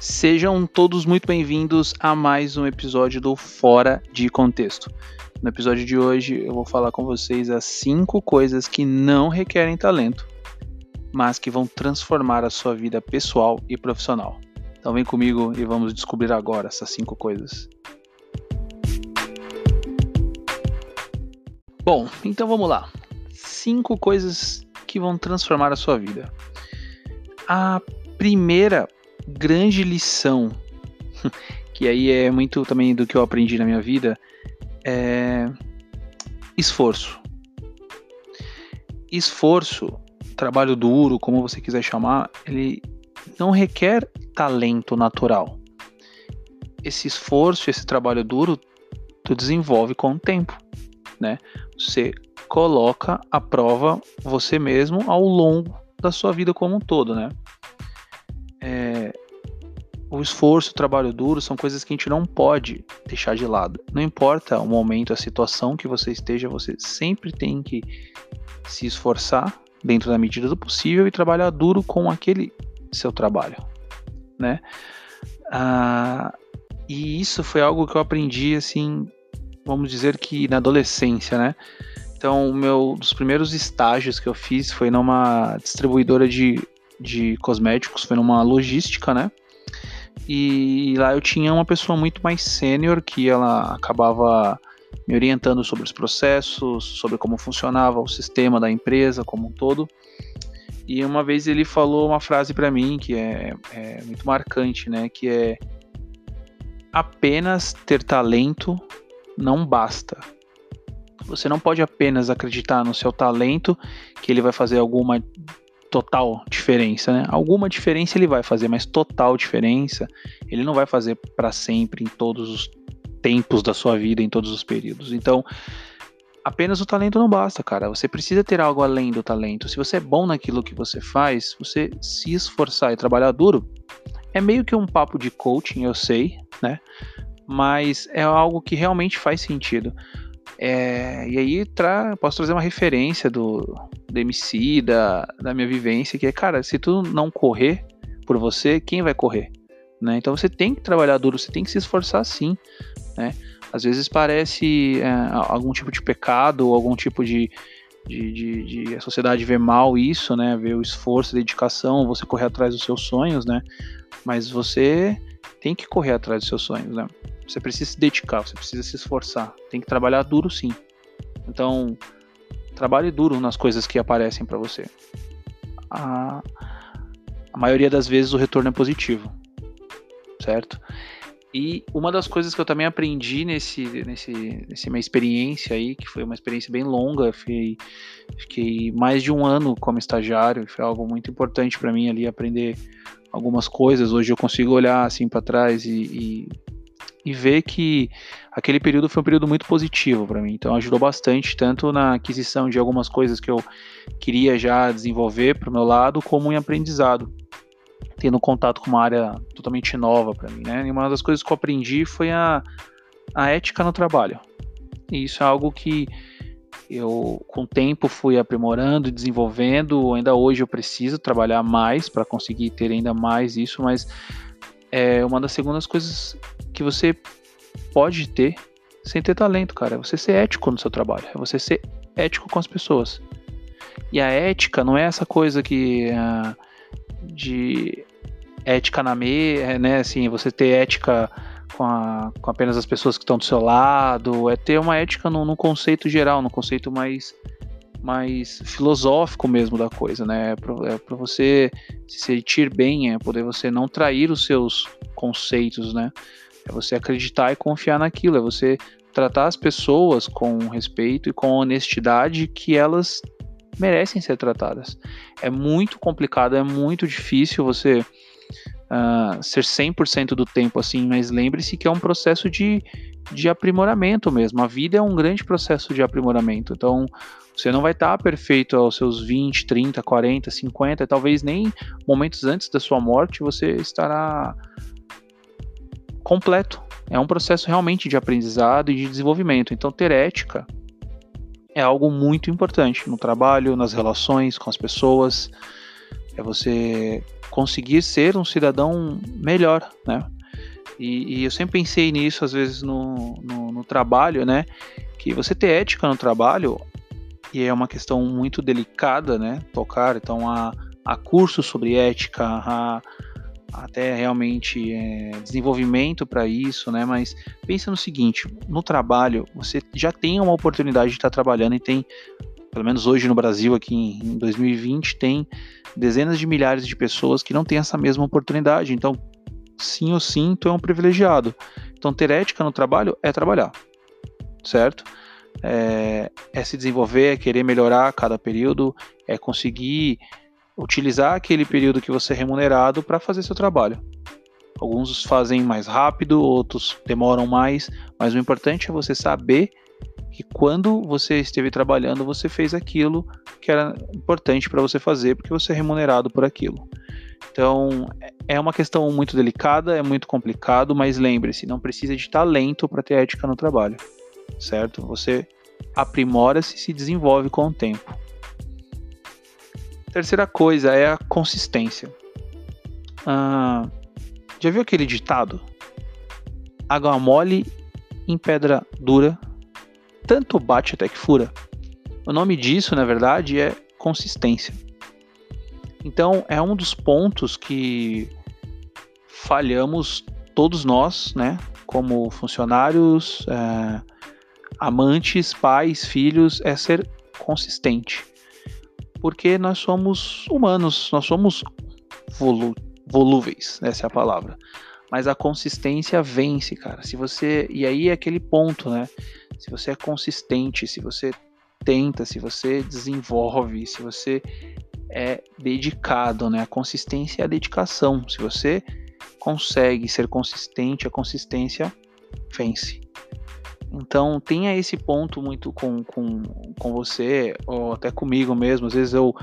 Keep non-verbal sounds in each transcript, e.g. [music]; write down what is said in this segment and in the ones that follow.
Sejam todos muito bem-vindos a mais um episódio do Fora de Contexto. No episódio de hoje eu vou falar com vocês as cinco coisas que não requerem talento, mas que vão transformar a sua vida pessoal e profissional. Então vem comigo e vamos descobrir agora essas cinco coisas. Bom, então vamos lá. Cinco coisas que vão transformar a sua vida. A primeira grande lição, [laughs] que aí é muito também do que eu aprendi na minha vida, é esforço. Esforço, trabalho duro, como você quiser chamar, ele não requer talento natural. Esse esforço, esse trabalho duro, tu desenvolve com o tempo, né? Você coloca à prova você mesmo ao longo da sua vida como um todo, né? O esforço, o trabalho duro são coisas que a gente não pode deixar de lado. Não importa o momento, a situação que você esteja, você sempre tem que se esforçar dentro da medida do possível e trabalhar duro com aquele seu trabalho, né? Ah, e isso foi algo que eu aprendi assim, vamos dizer que na adolescência, né? Então, meu dos primeiros estágios que eu fiz foi numa distribuidora de, de cosméticos, foi numa logística, né? E lá eu tinha uma pessoa muito mais sênior que ela acabava me orientando sobre os processos, sobre como funcionava o sistema da empresa como um todo. E uma vez ele falou uma frase para mim que é, é muito marcante, né? Que é apenas ter talento não basta você não pode apenas acreditar no seu talento que ele vai fazer alguma total diferença, né? Alguma diferença ele vai fazer, mas total diferença ele não vai fazer para sempre em todos os tempos da sua vida, em todos os períodos. Então, apenas o talento não basta, cara. Você precisa ter algo além do talento. Se você é bom naquilo que você faz, você se esforçar e trabalhar duro, é meio que um papo de coaching, eu sei, né? Mas é algo que realmente faz sentido. É, e aí tra posso trazer uma referência do, do MC, da, da minha vivência, que é, cara, se tu não correr por você, quem vai correr? Né? Então você tem que trabalhar duro, você tem que se esforçar sim. Né? Às vezes parece é, algum tipo de pecado, algum tipo de, de, de, de, a sociedade vê mal isso, né? Ver o esforço, a dedicação, você correr atrás dos seus sonhos, né? Mas você tem que correr atrás dos seus sonhos, né? Você precisa se dedicar, você precisa se esforçar. Tem que trabalhar duro sim. Então, trabalhe duro nas coisas que aparecem para você. A, a maioria das vezes o retorno é positivo, certo? E uma das coisas que eu também aprendi nesse, nesse, nessa minha experiência aí, que foi uma experiência bem longa, fiquei, fiquei mais de um ano como estagiário, foi algo muito importante para mim ali aprender algumas coisas. Hoje eu consigo olhar assim para trás e, e e ver que aquele período foi um período muito positivo para mim. Então ajudou bastante, tanto na aquisição de algumas coisas que eu queria já desenvolver para o meu lado, como em aprendizado, tendo contato com uma área totalmente nova para mim. Né? E uma das coisas que eu aprendi foi a, a ética no trabalho. E isso é algo que eu, com o tempo, fui aprimorando desenvolvendo. Ainda hoje eu preciso trabalhar mais para conseguir ter ainda mais isso, mas é uma das segundas coisas que você pode ter sem ter talento, cara. É você ser ético no seu trabalho, é você ser ético com as pessoas. E a ética não é essa coisa que uh, de ética na meia, né? Assim, você ter ética com, a, com apenas as pessoas que estão do seu lado, é ter uma ética no conceito geral, no conceito mais mais filosófico mesmo da coisa, né? É para é você se sentir bem, é poder você não trair os seus conceitos, né? É você acreditar e confiar naquilo, é você tratar as pessoas com respeito e com honestidade que elas merecem ser tratadas. É muito complicado, é muito difícil você uh, ser 100% do tempo assim, mas lembre-se que é um processo de, de aprimoramento mesmo. A vida é um grande processo de aprimoramento. Então, você não vai estar perfeito aos seus 20, 30, 40, 50, talvez nem momentos antes da sua morte você estará completo. É um processo realmente de aprendizado e de desenvolvimento. Então, ter ética é algo muito importante no trabalho, nas relações com as pessoas. é você conseguir ser um cidadão melhor, né? E, e eu sempre pensei nisso, às vezes, no, no, no, trabalho, né? Que você ter ética no trabalho, e é uma questão muito delicada, né? Tocar, então há, há cursos sobre ética, há até realmente é, desenvolvimento para isso, né? Mas pensa no seguinte: no trabalho, você já tem uma oportunidade de estar trabalhando e tem, pelo menos hoje no Brasil, aqui em 2020, tem dezenas de milhares de pessoas que não têm essa mesma oportunidade. Então, sim ou sim, tu é um privilegiado. Então, ter ética no trabalho é trabalhar, certo? É, é se desenvolver, é querer melhorar a cada período, é conseguir utilizar aquele período que você é remunerado para fazer seu trabalho. Alguns fazem mais rápido, outros demoram mais, mas o importante é você saber que quando você esteve trabalhando, você fez aquilo que era importante para você fazer, porque você é remunerado por aquilo. Então, é uma questão muito delicada, é muito complicado, mas lembre-se, não precisa de talento para ter ética no trabalho, certo? Você aprimora-se e se desenvolve com o tempo. Terceira coisa é a consistência. Ah, já viu aquele ditado? Água mole em pedra dura, tanto bate até que fura. O nome disso, na verdade, é consistência. Então, é um dos pontos que falhamos todos nós, né? Como funcionários, é, amantes, pais, filhos, é ser consistente porque nós somos humanos, nós somos volu volúveis, essa é a palavra. Mas a consistência vence, cara. Se você e aí é aquele ponto, né? Se você é consistente, se você tenta, se você desenvolve, se você é dedicado, né? A consistência é a dedicação. Se você consegue ser consistente, a consistência vence. Então tenha esse ponto muito com, com, com você, ou até comigo mesmo. Às vezes eu.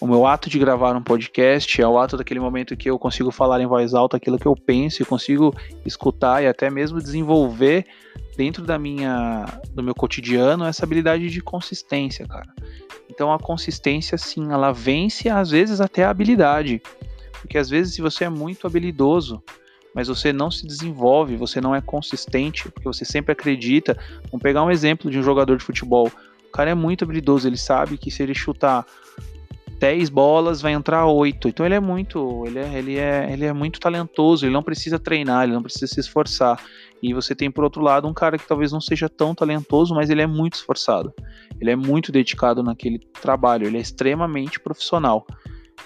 O meu ato de gravar um podcast é o ato daquele momento que eu consigo falar em voz alta aquilo que eu penso e consigo escutar e até mesmo desenvolver dentro da minha do meu cotidiano essa habilidade de consistência, cara. Então a consistência sim, ela vence às vezes até a habilidade. Porque às vezes se você é muito habilidoso, mas você não se desenvolve, você não é consistente, porque você sempre acredita. Vamos pegar um exemplo de um jogador de futebol. O cara é muito habilidoso, ele sabe que se ele chutar 10 bolas, vai entrar 8. Então ele é muito, ele é, ele é, ele é muito talentoso, ele não precisa treinar, ele não precisa se esforçar. E você tem por outro lado um cara que talvez não seja tão talentoso, mas ele é muito esforçado. Ele é muito dedicado naquele trabalho, ele é extremamente profissional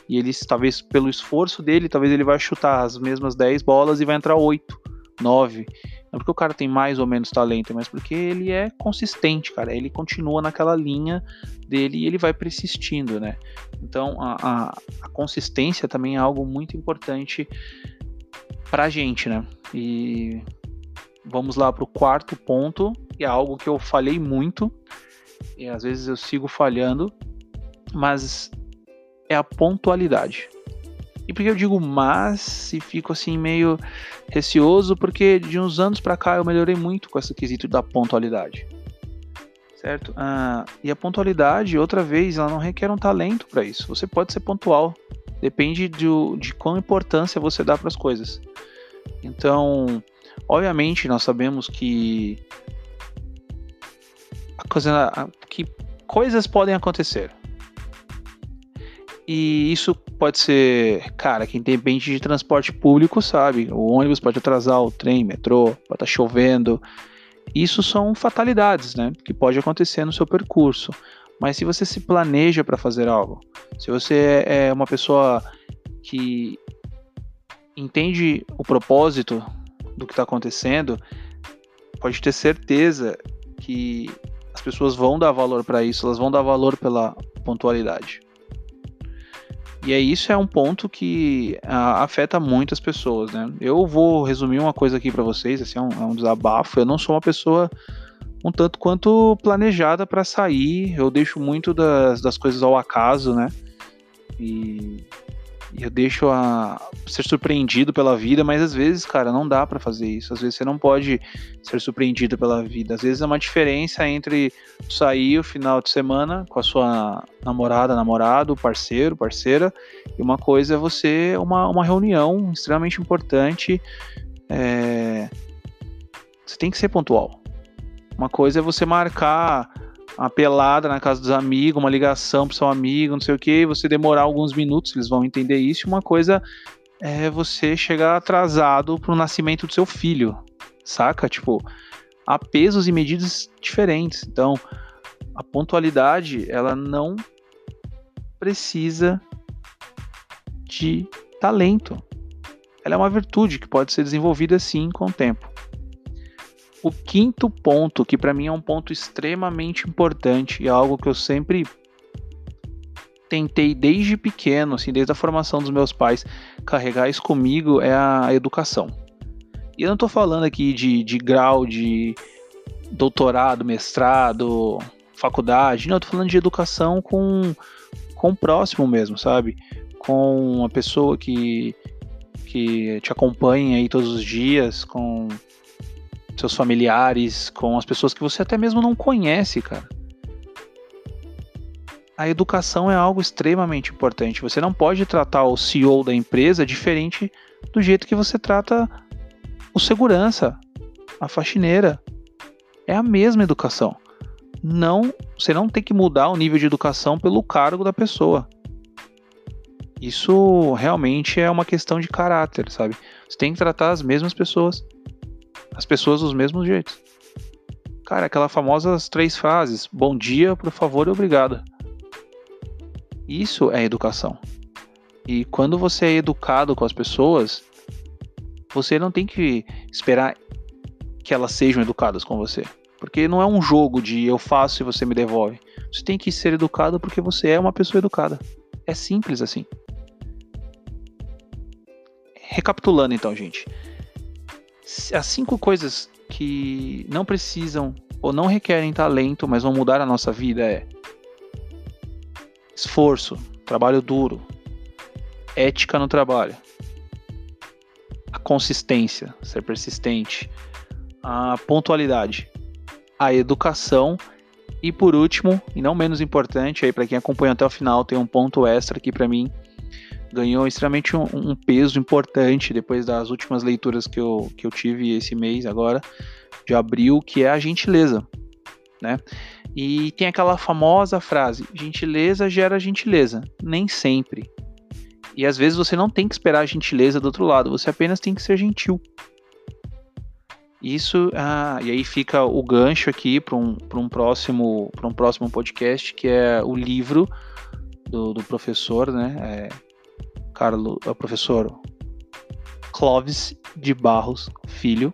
e ele talvez pelo esforço dele, talvez ele vai chutar as mesmas 10 bolas e vai entrar 8, 9. Não porque o cara tem mais ou menos talento, mas porque ele é consistente, cara. Ele continua naquela linha dele e ele vai persistindo, né? Então a, a, a consistência também é algo muito importante pra gente, né? E vamos lá pro quarto ponto, que é algo que eu falei muito, e às vezes eu sigo falhando, mas é a pontualidade. E por que eu digo mas e fico assim meio receoso? Porque de uns anos para cá eu melhorei muito com esse quesito da pontualidade. Certo? Ah, e a pontualidade, outra vez, ela não requer um talento para isso. Você pode ser pontual. Depende de, de qual importância você dá para as coisas. Então, obviamente, nós sabemos que, coisa, que coisas podem acontecer. E isso pode ser, cara, quem depende de transporte público sabe. O ônibus pode atrasar o trem, metrô, pode estar tá chovendo. Isso são fatalidades, né? Que pode acontecer no seu percurso. Mas se você se planeja para fazer algo, se você é uma pessoa que entende o propósito do que está acontecendo, pode ter certeza que as pessoas vão dar valor para isso, elas vão dar valor pela pontualidade. E aí isso é um ponto que a, afeta muitas pessoas, né? Eu vou resumir uma coisa aqui para vocês, assim, é um, é um desabafo. Eu não sou uma pessoa um tanto quanto planejada para sair. Eu deixo muito das, das coisas ao acaso, né? E, eu deixo a ser surpreendido pela vida, mas às vezes, cara, não dá para fazer isso. Às vezes você não pode ser surpreendido pela vida. Às vezes é uma diferença entre sair o final de semana com a sua namorada, namorado, parceiro, parceira, e uma coisa é você uma, uma reunião extremamente importante. É... Você tem que ser pontual. Uma coisa é você marcar uma pelada na casa dos amigos, uma ligação pro seu amigo, não sei o que, você demorar alguns minutos, eles vão entender isso. Uma coisa é você chegar atrasado pro nascimento do seu filho, saca? Tipo, há pesos e medidas diferentes. Então, a pontualidade, ela não precisa de talento. Ela é uma virtude que pode ser desenvolvida sim com o tempo. O quinto ponto, que para mim é um ponto extremamente importante e algo que eu sempre tentei desde pequeno, assim, desde a formação dos meus pais, carregar isso comigo é a educação. E eu não estou falando aqui de, de grau de doutorado, mestrado, faculdade, não, eu tô falando de educação com, com o próximo mesmo, sabe? Com uma pessoa que, que te acompanha aí todos os dias, com seus familiares, com as pessoas que você até mesmo não conhece, cara. A educação é algo extremamente importante. Você não pode tratar o CEO da empresa diferente do jeito que você trata o segurança, a faxineira. É a mesma educação. Não, você não tem que mudar o nível de educação pelo cargo da pessoa. Isso realmente é uma questão de caráter, sabe? Você tem que tratar as mesmas pessoas as pessoas dos mesmos jeitos. Cara, aquelas famosas três frases: bom dia, por favor e obrigado. Isso é educação. E quando você é educado com as pessoas, você não tem que esperar que elas sejam educadas com você. Porque não é um jogo de eu faço e você me devolve. Você tem que ser educado porque você é uma pessoa educada. É simples assim. Recapitulando então, gente as cinco coisas que não precisam ou não requerem talento, mas vão mudar a nossa vida é esforço, trabalho duro, ética no trabalho, a consistência, ser persistente, a pontualidade, a educação e por último, e não menos importante, aí para quem acompanha até o final, tem um ponto extra aqui para mim, ganhou extremamente um, um, peso importante depois das últimas leituras que eu, que eu tive esse mês agora, de abril, que é a gentileza, né? E tem aquela famosa frase: gentileza gera gentileza. Nem sempre. E às vezes você não tem que esperar a gentileza do outro lado, você apenas tem que ser gentil. Isso, ah, e aí fica o gancho aqui para um, um, próximo, um próximo podcast, que é o livro do, do professor, né? É, Carlos, é o professor Clóvis de Barros Filho,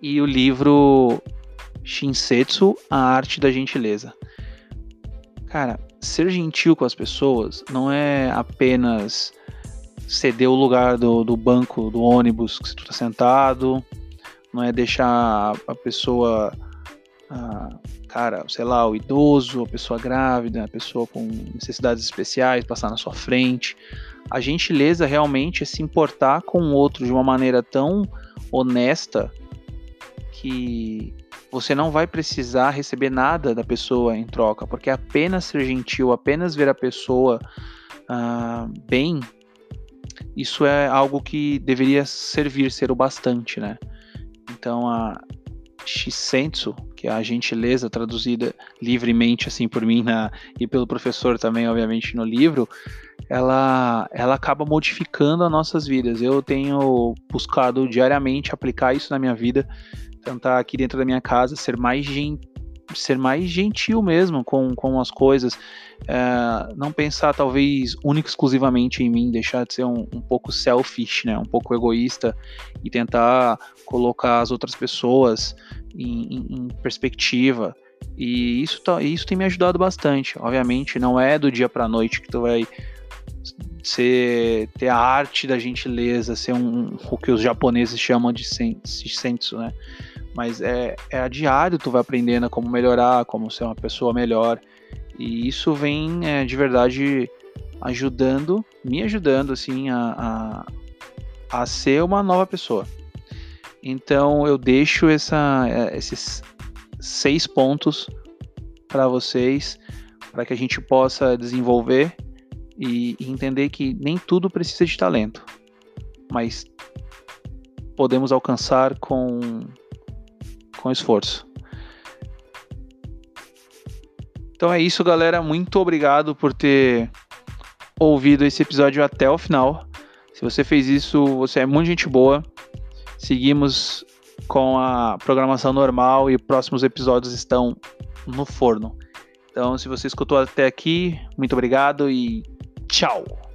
e o livro Shinsetsu, A Arte da Gentileza. Cara, ser gentil com as pessoas não é apenas ceder o lugar do, do banco do ônibus que você está sentado, não é deixar a pessoa ah, cara, sei lá, o idoso, a pessoa grávida, a pessoa com necessidades especiais passar na sua frente. A gentileza realmente é se importar com o outro de uma maneira tão honesta que você não vai precisar receber nada da pessoa em troca, porque apenas ser gentil, apenas ver a pessoa uh, bem, isso é algo que deveria servir, ser o bastante, né? Então a Shisensu, que é a gentileza traduzida livremente assim por mim na, e pelo professor também, obviamente, no livro, ela, ela acaba modificando as nossas vidas. Eu tenho buscado diariamente aplicar isso na minha vida, tentar aqui dentro da minha casa ser mais gentil ser mais gentil mesmo com, com as coisas, é, não pensar talvez única exclusivamente em mim, deixar de ser um, um pouco selfish, né, um pouco egoísta e tentar colocar as outras pessoas em, em, em perspectiva. E isso, tá, isso tem me ajudado bastante. Obviamente, não é do dia para noite que tu vai ser, ter a arte da gentileza, ser um, o que os japoneses chamam de senso, né? Mas é, é a diário tu vai aprendendo como melhorar, como ser uma pessoa melhor. E isso vem é, de verdade ajudando, me ajudando assim a, a, a ser uma nova pessoa. Então eu deixo essa, é, esses seis pontos para vocês, para que a gente possa desenvolver e, e entender que nem tudo precisa de talento, mas podemos alcançar com, com esforço. Então é isso, galera. Muito obrigado por ter ouvido esse episódio até o final. Se você fez isso, você é muito gente boa. Seguimos com a programação normal e próximos episódios estão no forno. Então, se você escutou até aqui, muito obrigado e tchau!